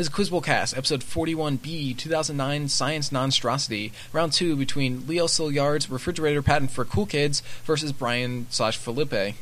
Is Quizbowl Cast, episode 41B, 2009 Science Monstrosity, round two between Leo Szilard's refrigerator patent for cool kids versus Brian slash Philippe.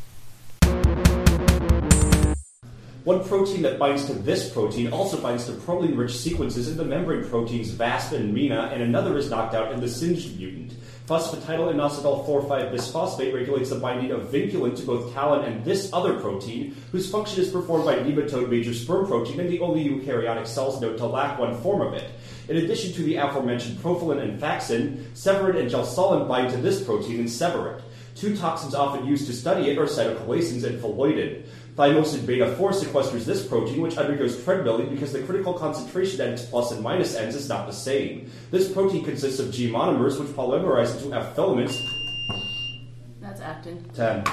One protein that binds to this protein also binds to proline-rich sequences in the membrane proteins VASP and MENA, and another is knocked out in the SING mutant. Phosphatidylinositol 4,5-bisphosphate regulates the binding of vinculin to both talin and this other protein, whose function is performed by nematode major sperm protein, and the only eukaryotic cells known to lack one form of it. In addition to the aforementioned profilin and fascin, severin and gelsolin bind to this protein and sever it. Two toxins often used to study it are cytochalasins and phalloidin. Thymosin beta 4 sequesters this protein, which undergoes treadmilling because the critical concentration at its plus and minus ends is not the same. This protein consists of G monomers, which polymerize into F filaments. That's actin. 10.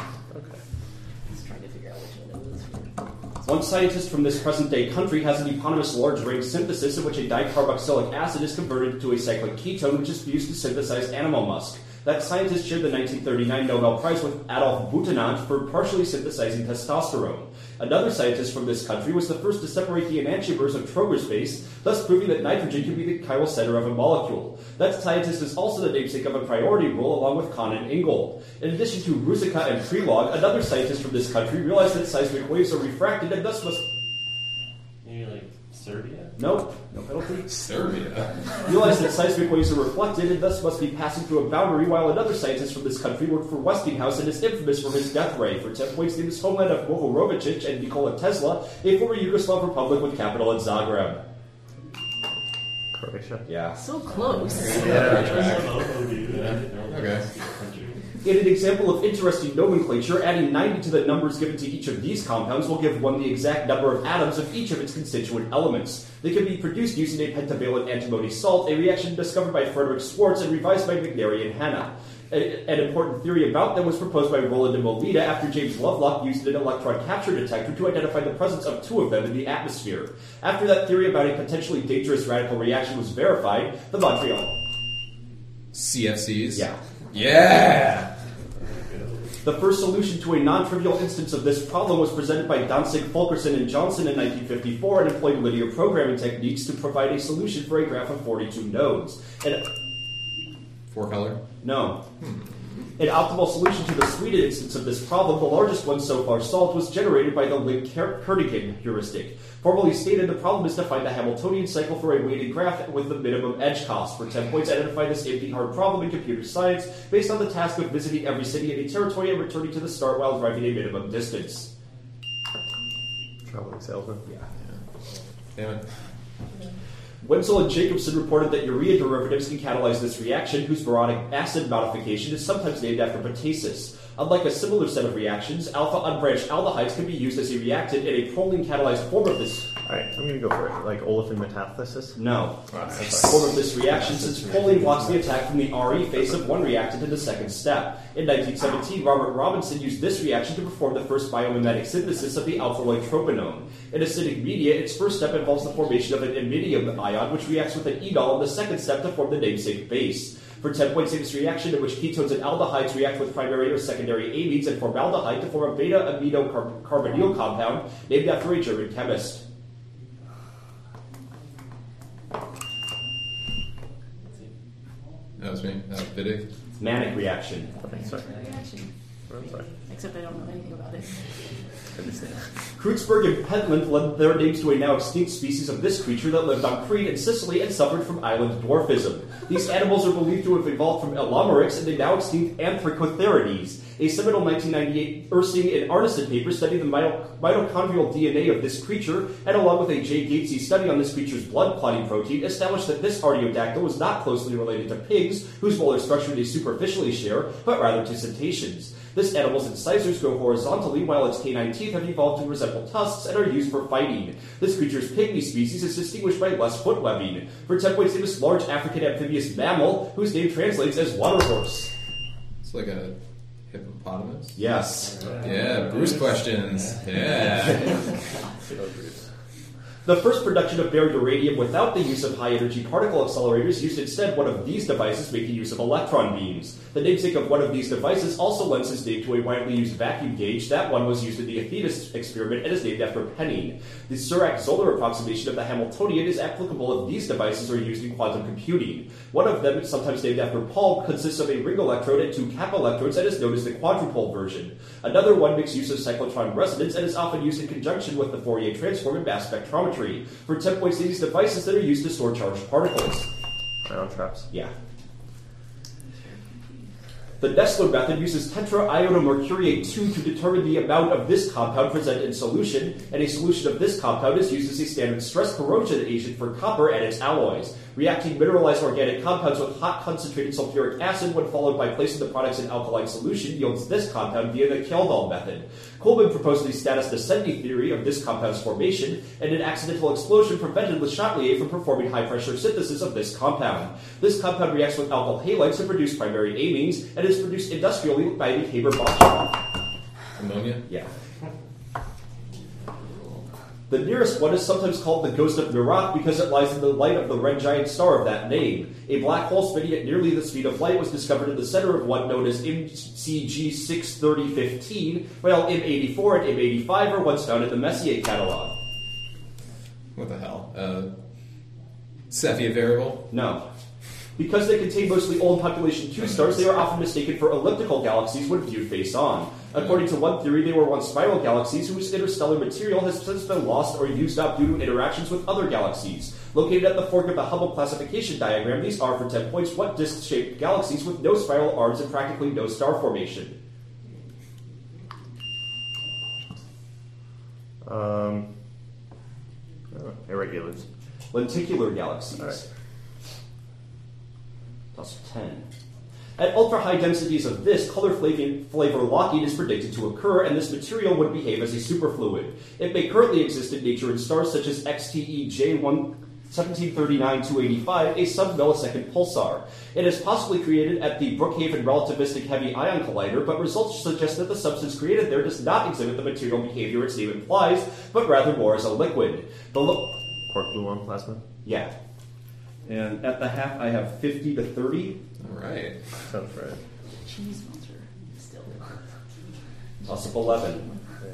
Just trying to figure out which one it was. One scientist from this present day country has an eponymous large ring synthesis in which a dicarboxylic acid is converted into a cyclic ketone, which is used to synthesize animal musk. That scientist shared the 1939 Nobel Prize with Adolf Butenandt for partially synthesizing testosterone. Another scientist from this country was the first to separate the enantiomers of Troger's base, thus proving that nitrogen can be the chiral center of a molecule. That scientist is also the namesake of a priority rule along with Cahn and Ingold. In addition to Ruzicka and Prelog, another scientist from this country realized that seismic waves are refracted and thus must. Maybe like Serbia? Nope, no penalty. Serbia. Realize that seismic waves are reflected and thus must be passing through a boundary, while another scientist from this country worked for Westinghouse and is infamous for his death ray. For 10 points, named his homeland of Mohorovic and Nikola Tesla, a former Yugoslav republic with capital in Zagreb. Croatia. Yeah. So close. Oh, dude. Okay. In an example of interesting nomenclature, adding 90 to the numbers given to each of these compounds will give one the exact number of atoms of each of its constituent elements. They can be produced using a pentavalent antimony salt, a reaction discovered by Frederick Swarts and revised by McNary and Hanna. An important theory about them was proposed by Rowland de Molina after James Lovelock used an electron capture detector to identify the presence of two of them in the atmosphere. After that theory about a potentially dangerous radical reaction was verified, the Montreal. CFCs. Yeah. Yeah. The first solution to a non-trivial instance of this problem was presented by Dantzig, Fulkerson, and Johnson in 1954 and employed linear programming techniques to provide a solution for a graph of 42 nodes. And Four color. no. Hmm. An optimal solution to the Sweden instance of this problem, the largest one so far solved, was generated by the Lin-Kernighan heuristic. Formally stated, the problem is to find the Hamiltonian cycle for a weighted graph with the minimum edge cost. For 10 points, identify this NP-hard problem in computer science based on the task of visiting every city in a territory and returning to the start while driving a minimum distance. Traveling salesman. Yeah. Damn it. Wenzel and Jacobsen reported that urea derivatives can catalyze this reaction, whose boronic acid modification is sometimes named after Petasis. Unlike a similar set of reactions, alpha unbranched aldehydes can be used as a reactant in a proline catalyzed form of this. Alright, I'm gonna go for it. Like olefin metathesis. No. Nice. Form of this reaction, since proline blocks the attack from the Re face of one reactant in the second step. In 1917, Robert Robinson used this reaction to perform the first biomimetic synthesis of the alkaloid tropinone. In acidic media, its first step involves the formation of an iminium ion, which reacts with an enol in the second step to form the namesake base. For 10 points in this reaction, in which ketones and aldehydes react with primary or secondary amines and formaldehyde to form a beta amino car- carbonyl compound named after a German chemist. That was me. Uh, Vidic. Mannich reaction. Okay, sorry. Reaction. I'm sorry. Except I don't know anything about it. Understand. Creutzberg and Pentland lent their names to a now extinct species of this creature that lived on Crete and Sicily and suffered from island dwarfism. These animals are believed to have evolved from Elomeryx and the now extinct Anthracotherides. A seminal 1998 Ursing and Arnason paper studied the mitochondrial DNA of this creature, and along with a J. Gatesy study on this creature's blood clotting protein, established that this artiodactyl was not closely related to pigs, whose molar structure they superficially share, but rather to cetaceans. This animal's incisors go horizontally, while its canine teeth have evolved to resemble tusks and are used for fighting. This creature's pygmy species is distinguished by less foot webbing. For 10 points, it is large African amphibious mammal, whose name translates as water horse. It's like a hippopotamus. Yes. Yeah. Bruce questions. Yeah. The first production of barium uranium without the use of high energy particle accelerators used instead one of these devices making use of electron beams. The namesake of one of these devices also lends its name to a widely used vacuum gauge. That one was used in the Athena experiment and is named after Penning. The Cirac-Zoller approximation of the Hamiltonian is applicable if these devices are used in quantum computing. One of them, sometimes named after Paul, consists of a ring electrode and two cap electrodes and is known as the quadrupole version. Another one makes use of cyclotron resonance and is often used in conjunction with the Fourier transform in mass spectrometry for temp points these devices that are used to store charged particles. Ion traps. Yeah. The Nessler method uses tetraiodomercurate 2 to determine the amount of this compound present in solution, and a solution of this compound is used as a standard stress corrosion agent for copper and its alloys. Reacting mineralized organic compounds with hot concentrated sulfuric acid when followed by placing the products in alkaline solution yields this compound via the Kjeldahl method. Coleman proposed the status descendi theory of this compound's formation, and an accidental explosion prevented Le Chatelier from performing high pressure synthesis of this compound. This compound reacts with alkyl halides to produce primary amines and is produced industrially by the Haber-Bosch. Ammonia? Yeah. The nearest one is sometimes called the Ghost of Mirach because it lies in the light of the red giant star of that name. A black hole spinning at nearly the speed of light was discovered in the center of one known as MCG 63015, while M84 and M85 are ones found in the Messier catalog. What the hell? Uh, Cepheid variable? No. Because they contain mostly old population 2 stars, they are often mistaken for elliptical galaxies when viewed face on. According to one theory, they were once spiral galaxies whose interstellar material has since been lost or used up due to interactions with other galaxies. Located at the fork of the Hubble classification diagram, these are, for 10 points, what disk shaped galaxies with no spiral arms and practically no star formation. Um, irregulars. Lenticular galaxies. All right. Plus 10. At ultra high densities of this, color flavor, flavor locking is predicted to occur, and this material would behave as a superfluid. It may currently exist in nature in stars such as XTE J1. 1739-285, a sub-millisecond pulsar. It is possibly created at the Brookhaven Relativistic Heavy Ion Collider, but results suggest that the substance created there does not exhibit the material behavior its name implies, but rather more as a liquid. The lo- Quark gluon plasma. yeah. And at the half, I have 50 to 30. Alright. Sounds right. Cheese monster. Still. Plus 11. Yeah.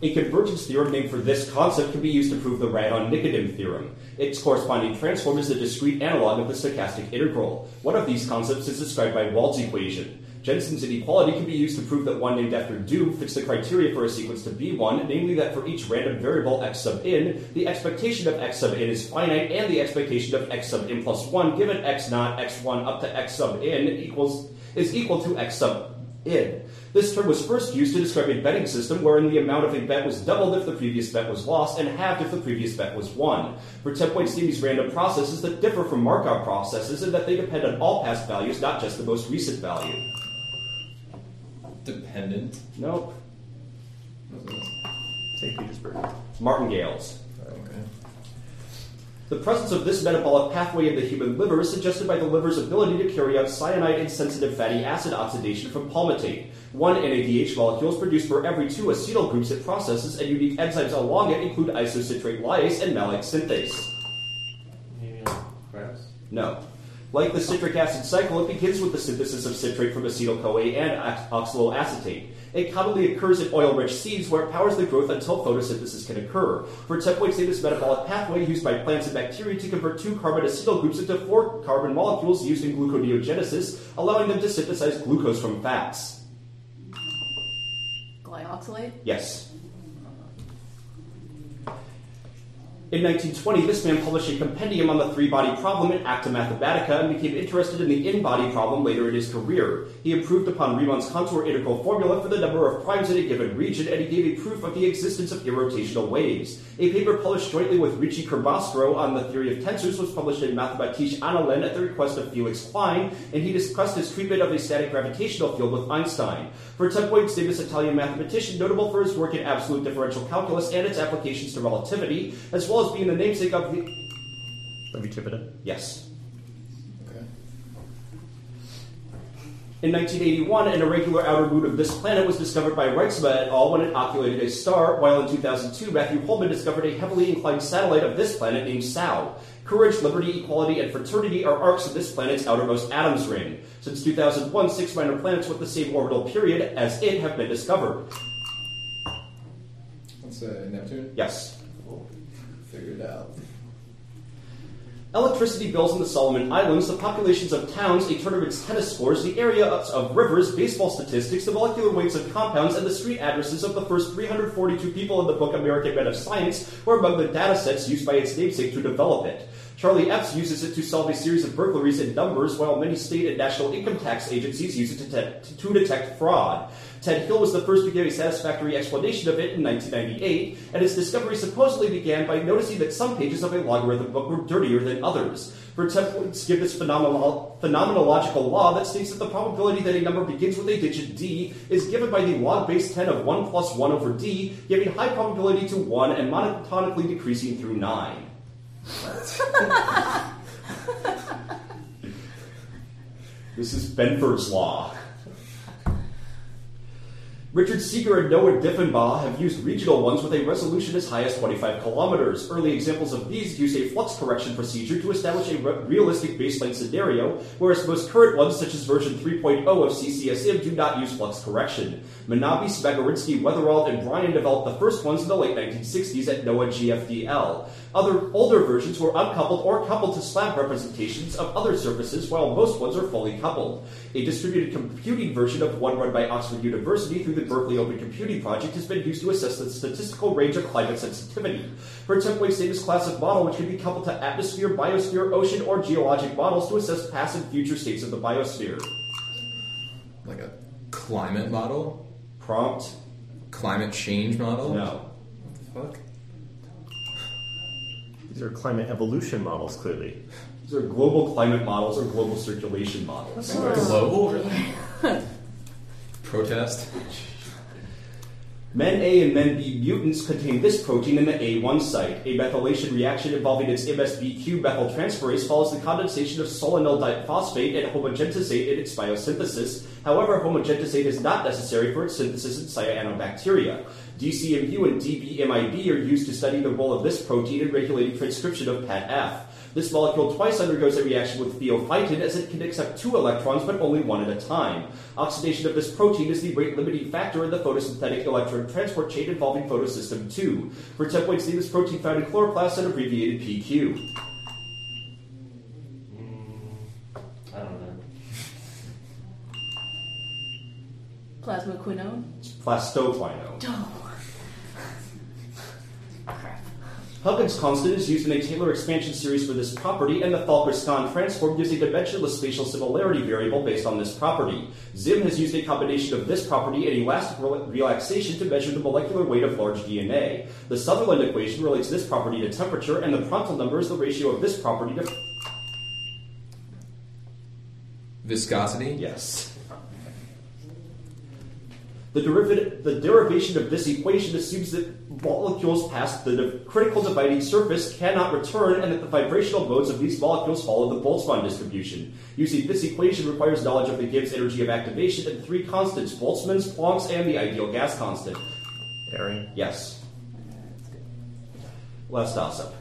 A convergence theorem named for this concept can be used to prove the Radon-Nikodym theorem. Its corresponding transform is the discrete analog of the stochastic integral. One of these concepts is described by Wald's equation. Jensen's inequality can be used to prove that one named after Doob fits the criteria for a sequence to be one, namely that for each random variable x sub n, the expectation of x sub n is finite, and the expectation of x sub n plus 1 given x naught x1 up to x sub n equals is equal to x sub n. This term was first used to describe a betting system wherein the amount of a bet was doubled if the previous bet was lost and halved if the previous bet was won. For 10 point these random processes that differ from Markov processes in that they depend on all past values, not just the most recent value. Dependent? Nope. St. Petersburg. Martingales. Okay. The presence of this metabolic pathway in the human liver is suggested by the liver's ability to carry out cyanide insensitive fatty acid oxidation from palmitate. One NADH molecule is produced for every two acetyl groups it processes, and unique enzymes along it include isocitrate lyase and malic synthase. Maybe like Krebs? No. Like the citric acid cycle, it begins with the synthesis of citrate from acetyl CoA and oxaloacetate. It commonly occurs in oil-rich seeds where it powers the growth until photosynthesis can occur. For tempoids, this metabolic pathway used by plants and bacteria to convert two carbon acetyl groups into four carbon molecules used in gluconeogenesis, allowing them to synthesize glucose from fats. Glyoxylate? Yes. In 1920, this man published a compendium on the three-body problem in Acta Mathematica and became interested in the n-body problem later in his career. He improved upon Riemann's contour integral formula for the number of primes in a given region, and he gave a proof of the existence of irrotational waves. A paper published jointly with Ricci Curbastro on the theory of tensors was published in Mathematische Annalen at the request of Felix Klein, and he discussed his treatment of a static gravitational field with Einstein. For Tempoid, famous Italian mathematician, notable for his work in absolute differential calculus and its applications to relativity, as well as being the namesake of the. Levi Civita. Yes. Okay. In 1981, an irregular outer moon of this planet was discovered by Reitsema et al. when it occulted a star, while in 2002, Matthew Holman discovered a heavily inclined satellite of this planet named Sao. Courage, liberty, equality, and fraternity are arcs of this planet's outermost Adams ring. Since 2001, six minor planets with the same orbital period as it have been discovered. That's uh, Neptune. Yes. Figured out. Electricity bills in the Solomon Islands, the populations of towns, a tournament's tennis scores, the area of rivers, baseball statistics, the molecular weights of compounds, and the street addresses of the first 342 people in the book American Men of Science were among the data sets used by its namesake to develop it. Charlie Epps uses it to solve a series of burglaries in numbers, while many state and national income tax agencies use it to, te- to detect fraud. Ted Hill was the first to give a satisfactory explanation of it in 1998, and his discovery supposedly began by noticing that some pages of a logarithm book were dirtier than others. For templates give this phenomenolo- phenomenological law that states that the probability that a number begins with a digit d is given by the log base 10 of 1 plus 1 over d, giving high probability to 1 and monotonically decreasing through 9. This is Benford's law. Richard Seager and Noah Diffenbaugh have used regional ones with a resolution as high as 25 kilometers. Early examples of these use a flux correction procedure to establish a re- realistic baseline scenario, whereas most current ones, such as version 3.0 of CCSM, do not use flux correction. Manabe, Smagorinsky, Wetherald, and Bryan developed the first ones in the late 1960s at NOAA GFDL. Other older versions were uncoupled or coupled to slab representations of other surfaces, while most ones are fully coupled. A distributed computing version of one run by Oxford University through the Berkeley Open Computing Project has been used to assess the statistical range of climate sensitivity. For Tempwave's famous class of model, which can be coupled to atmosphere, biosphere, ocean, or geologic models to assess past and future states of the biosphere. Like a climate model? Prompt? Climate change model? No. What the fuck? These are climate evolution models, clearly. These are global climate models or global circulation models. Global, really? Protest? Men A and men B mutants contain this protein in the A1 site. A methylation reaction involving its MSBQ methyltransferase follows the condensation of solanesyl diphosphate and homogentisate in its biosynthesis. However, homogentisate is not necessary for its synthesis in cyanobacteria. DCMU and DBMIB are used to study the role of this protein in regulating transcription of PAT-F. This molecule twice undergoes a reaction with pheophytin as it can accept two electrons but only one at a time. Oxidation of this protein is the rate limiting factor in the photosynthetic electron transport chain involving photosystem 2. For templates, name this protein found in chloroplasts and abbreviated PQ. Hmm. I don't know. Plasmaquinone. Plastoquinone. Huggins constant is used in a Taylor expansion series for this property, and the Falkner-Skan transform gives a dimensionless spatial similarity variable based on this property. Zimm has used a combination of this property and elastic rel- relaxation to measure the molecular weight of large DNA. The Sutherland equation relates this property to temperature, and the Prandtl number is the ratio of this property to Viscosity? Yes. The, derivative, the derivation of this equation assumes that molecules past the critical dividing surface cannot return and that the vibrational modes of these molecules follow the Boltzmann distribution. Using this equation requires knowledge of the Gibbs energy of activation and three constants, Boltzmann's, Planck's, and the ideal gas constant. Eyring. Yes. Last toss-up.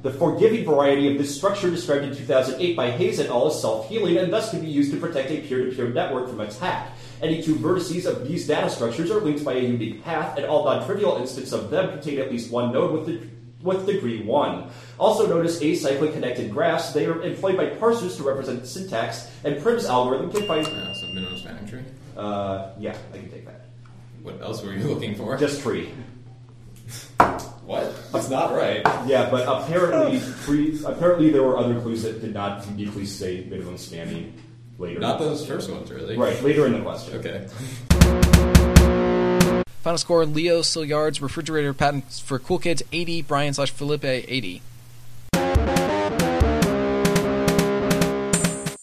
The forgiving variety of this structure described in 2008 by Hayes et al. is self-healing and thus can be used to protect a peer-to-peer network from attack. Any two vertices of these data structures are linked by a unique path, and all non-trivial instances of them contain at least one node with, the, with degree 1. Also notice acyclic connected graphs, they are employed by parsers to represent syntax, and Prim's algorithm can find... Uh, so minimum spanning tree? Uh, yeah, I can take that. What else were you looking for? Just tree. What? That's not right. Yeah, but apparently, free, apparently there were other clues that did not uniquely say minimum spanning later. Not those first ones, really. right later in the question. Okay. Final score: Leo Szilard's refrigerator patent for Cool Kids 80, Brian slash Philippe 80.